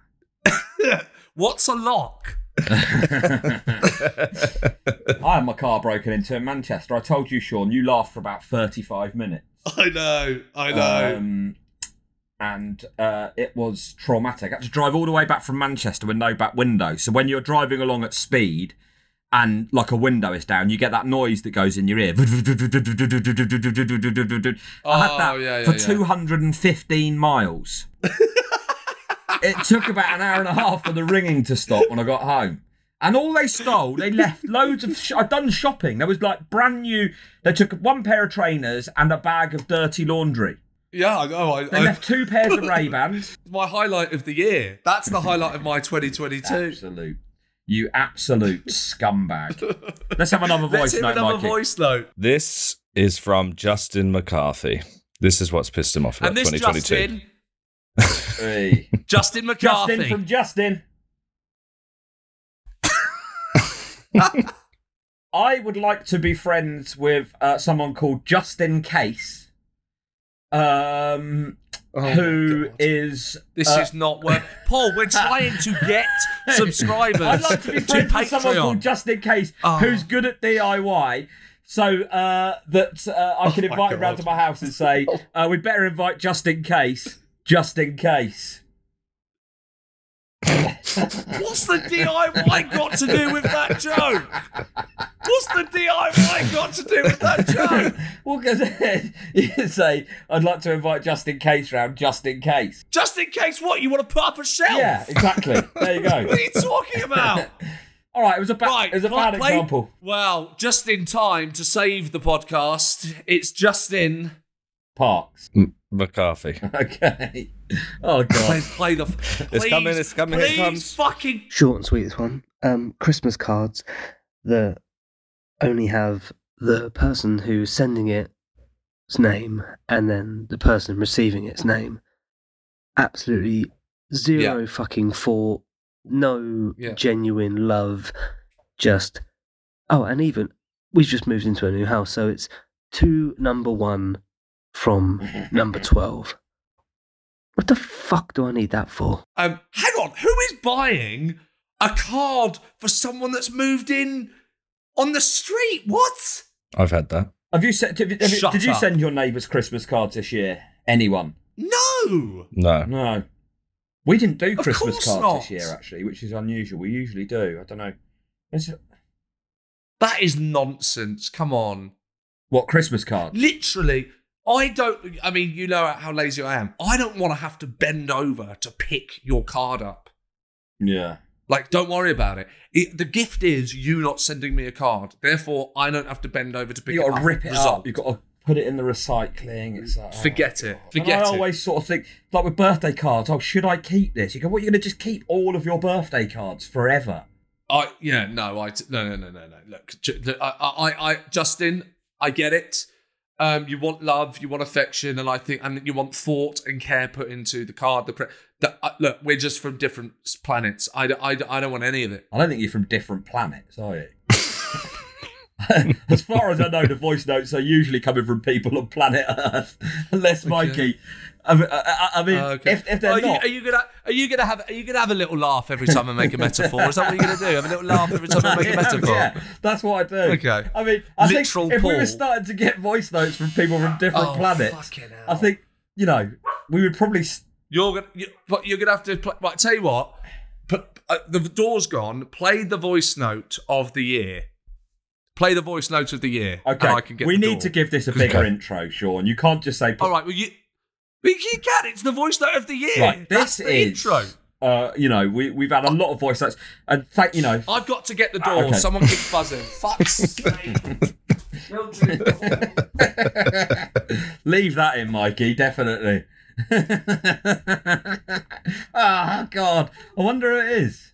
What's a lock? I had my car broken into in Manchester. I told you, Sean, you laughed for about 35 minutes. I know, I know. Um, and uh, it was traumatic. I had to drive all the way back from Manchester with no back window. So when you're driving along at speed and like a window is down, you get that noise that goes in your ear. I had oh, that Oh, yeah, yeah, for yeah. 215 miles. it took about an hour and a half for the ringing to stop when I got home. And all they stole, they left loads of. Sh- I'd done shopping. There was like brand new. They took one pair of trainers and a bag of dirty laundry. Yeah, I know. I, They I- left two pairs of Ray Bans. my highlight of the year. That's the highlight of my 2022. Absolute. You absolute scumbag. Let's have another voice Let's voice hear note, another Mikey. voice note. This is from Justin McCarthy. This is what's pissed him off about And this 2022. Justin, Hey. Justin McCarthy. Justin from Justin. I would like to be friends with uh, someone called Justin Case, um, Oh who is this uh, is not worth. Paul, we're trying to get subscribers I'd like to be friends with someone called Patreon. Justin Case, Oh. who's good at DIY. So uh, that uh, I can Oh invite him round to my house and say, uh, "We'd better invite just in case, just in case." What's the DIY got to do with that joke? What's the DIY got to do with that joke? Well, because you can say, "I'd like to invite just in case round, just in case." Just in case what? You want to put up a shelf? Yeah, exactly. There you go. What are you talking about? All right, it was a bad, Right, it was a bad play- example. Well, just in time to save the podcast. It's Justin. Parks. M- McCarthy. Okay. Oh Play, god. play the. It's please, coming, it's coming, here it Please comes. fucking. Short and sweet this one. Um, Christmas cards that only have the person who's sending it's name and then the person receiving its name. Absolutely zero fucking thought, no Yeah. genuine love. Just oh, and even we've just moved into a new house, so it's two number one from number twelve. What the fuck do I need that for? Um, hang on. Who is buying a card for someone that's moved in on the street? What? I've had that. Have you sent? Have you, have you- Shut did you up. send your neighbours Christmas cards this year? Anyone? No. No. No. We didn't do Of Christmas course cards not. this year, actually, which is unusual. We usually do. I don't know. Is it- That is nonsense. Come on. What Christmas cards? Literally, I don't. I mean, you know how lazy I am. I don't want to have to bend over to pick your card up. Yeah. Like, don't worry about it. it. The gift is you not sending me a card. Therefore, I don't have to bend over to pick You got to rip it Result. up. You've got to put it in the recycling. It's like, oh. Forget it. And Forget I it. always sort of think, like with birthday cards, oh, should I keep this? You go, what, you're going to just keep all of your birthday cards forever? I yeah no I no no no no no look look, I, I I Justin I get it um you want love you want affection and I think and you want thought and care put into the card the, pre- the uh, look we're just from different planets I don't want any of it I don't think you're from different planets, are you? as far as I know, the voice notes are usually coming from people on planet Earth, unless Mikey. I mean, I, I- I mean Uh, okay. if, if they're are, not, you, are you gonna are you gonna have are you gonna have a little laugh every time I make a metaphor is that what you're gonna do have a little laugh every time I make a metaphor yeah, that's what I do. Okay. I mean, I Literal think if we were starting to get voice notes from people from different Oh, planets. I think you know we would probably. s- You're gonna, you, but you're gonna have to. Play, right, tell you what. Put, uh, the door's gone. Play the voice note of the year. Play the voice note of the year. Okay, and I can get we the need door. to give this a bigger intro, Sean. You can't just say. All right. Well, you. You can. It's the voice note of the year. Right, That's this the is. intro. Uh, you know, we we've had a lot of voice notes, and thank you know. I've got to get the door. Okay. Someone keeps buzzing. Fuck's sake. Leave that in, Mikey. Definitely. Ah, God. I wonder who it is.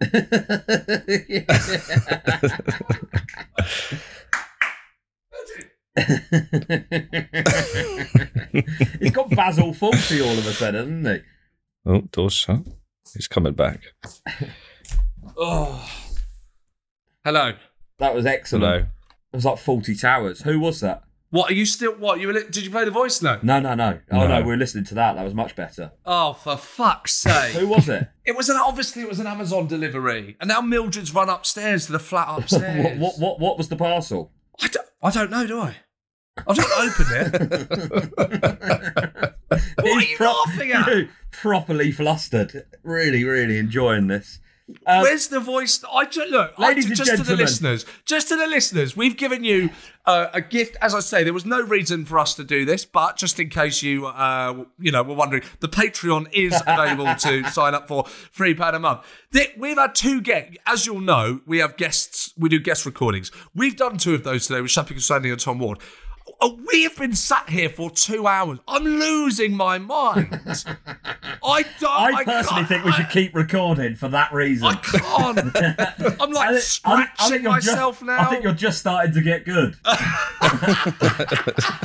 He's got Basil Fawlty all of a sudden, hasn't he? Oh, door's shut. He's coming back. Oh. Hello. That was excellent. Hello. It was like Fawlty Towers. Who was that? What are you still? What you? were li- Did you play the voice note? No, no, no. Oh no, No. we were listening to that. That was much better. Oh, for fuck's sake! Who was it? It was an obviously it was an Amazon delivery, and now Mildred's run upstairs to the flat upstairs. what, what what what was the parcel? I don't, I don't know, do I? I don't open it. what are you laughing at? Properly flustered. Really, really enjoying this. Um, Where's the voice? I ju- look, I, just to the listeners, just to the listeners, we've given you uh, a gift. As I say, there was no reason for us to do this, but just in case you, uh, you know, were wondering, the Patreon is available to sign up for three pound a month. Th- We've had two guests, as you'll know, we have guests. We do guest recordings. We've done two of those today with Shappi Khorsandi and Tom Ward. We have been sat here for two hours. I'm losing my mind. I don't. I personally can't- think we should keep recording for that reason. I can't. I'm like I scratching I think myself just, now. I think you're just starting to get good.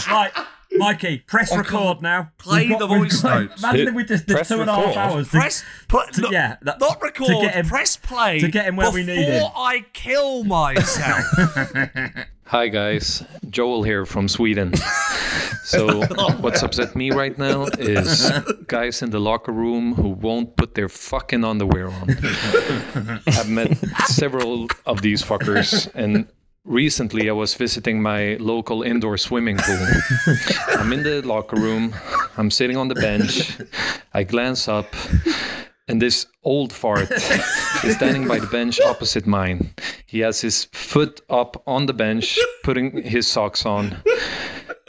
right, Mikey, press I record now. play We've the we've voice notes. Imagine if we just did Press two and a half hours. to- press, put, to- look, yeah, that- not to record. get him- press play to get him where we need him. I kill myself. Hi guys, Joel here from Sweden. So oh. what's upset me right now is guys in the locker room who won't put their fucking underwear on. I've met several of these fuckers and recently I was visiting my local indoor swimming pool. I'm in the locker room, I'm sitting on the bench, I glance up and this old fart is standing by the bench opposite mine. He has his foot up on the bench, putting his socks on.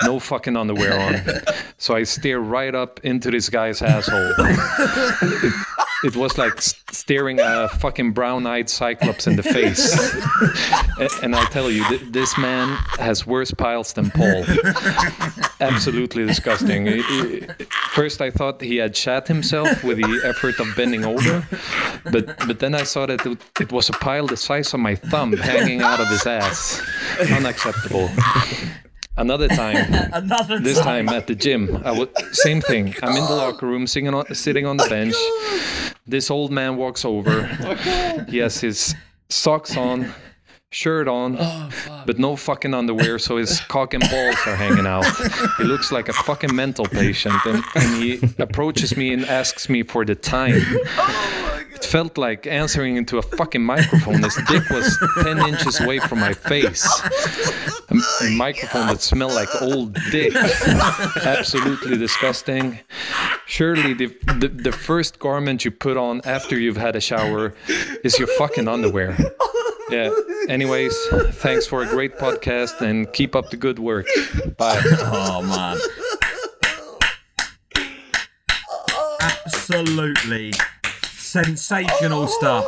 No fucking underwear on. So I stare right up into this guy's asshole. It, was like staring a fucking brown-eyed cyclops in the face. And I tell you, th- this man has worse piles than Paul. Absolutely disgusting. First, I thought he had shat himself with the effort of bending over, but but then I saw that it, it was a pile the size of my thumb hanging out of his ass. Unacceptable. Another time, Another this time. time at the gym, I was same thing. I'm in the locker room, sitting on, sitting on the oh, bench. This old man walks over. Oh, he has his socks on, shirt on, oh, but no fucking underwear, so his cock and balls are hanging out. He looks like a fucking mental patient, and, and he approaches me and asks me for the time. Felt like answering into a fucking microphone. His dick was 10 inches away from my face. A, a microphone that smelled like old dick. Absolutely disgusting. Surely the, the, the first garment you put on after you've had a shower is your fucking underwear. Yeah. Anyways, thanks for a great podcast and keep up the good work. Bye. Oh man. Absolutely sensational stuff.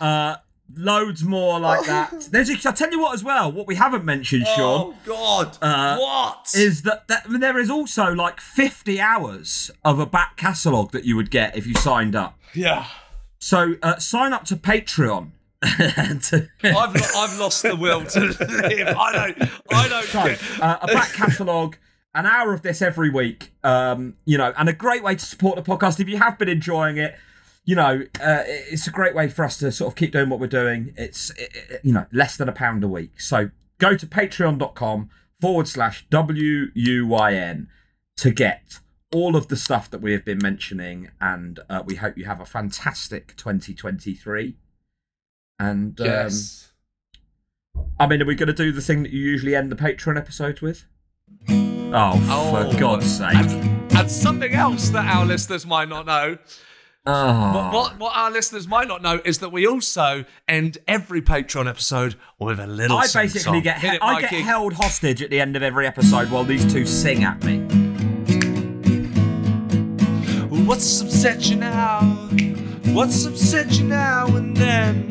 Uh, loads more like that. There's a, I'll tell you what as well. What we haven't mentioned, Sean. Oh God! uh, what is that, that? I there is also like 50 hours of a back catalogue that you would get if you signed up. Yeah. So uh, sign up to Patreon. I've, lo- I've lost the will to live. I don't. I don't So, uh, a back catalogue, an hour of this every week. Um, you know, and a great way to support the podcast if you have been enjoying it. You know, uh, it's a great way for us to sort of keep doing what we're doing. It's it, it- you know less than a pound a week. So go to patreon.com forward slash w u y n to get all of the stuff that we have been mentioning, and uh, we hope you have a fantastic 2023. And um, Yes. I mean, are we going to do the thing that you usually end the Patreon episodes with? Oh, for God's sake. And, and something else that our listeners might not know. Oh. What, ah. what, what our listeners might not know is that we also end every Patreon episode with a little. I basically song. get Hit it, I get held hostage at the end of every episode while these two sing at me. What's upset you now? What's upset you now and then?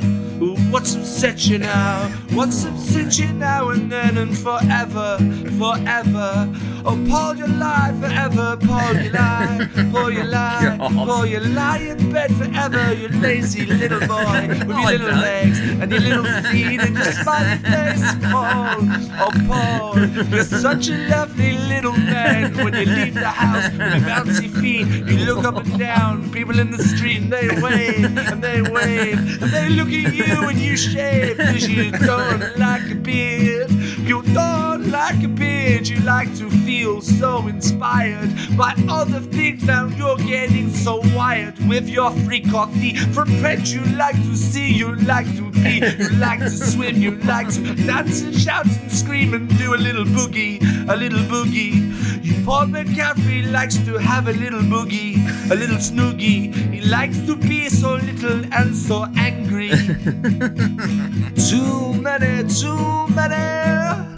What's upset you now? What's upset you now and then and forever, forever? Oh, Paul, you lie forever, Paul, you lie, Paul, you lie, Paul, you lie in bed forever, you lazy little boy with your little legs and your little feet and your smiley face, Paul. Oh, Paul, you're such a lovely little man. When you leave the house with your bouncy feet, you look up and down, people in the street, and they wave, and they wave, and they look at you and you shave, cause you don't like a beard. You don't like a beard, you like to feel so inspired by other things. Now you're getting so wired with your free coffee. From pet, you like to see, you like to be, you like to swim, you like to dance and shout and scream and do a little boogie, a little boogie. You Paul McCaffrey likes to have a little boogie, a little snoogie. He likes to be so little and so angry. too many, too many.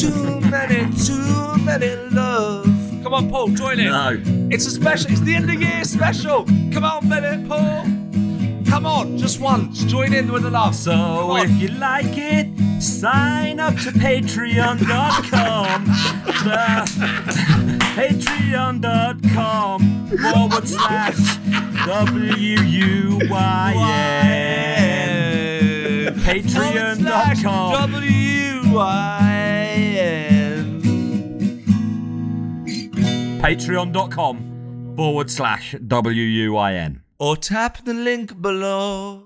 Too many, too many love. Come on, Paul, join in. No. It's a special. It's the end of year special. Come on, baby, Paul. Come on, just once. Join in with the love. So if you like it, sign up to patreon.com. The- patreon.com forward slash W-U-Y-N. Patreon.com. W-I-N. Patreon.com forward slash W-U-I-N. Or tap the link below.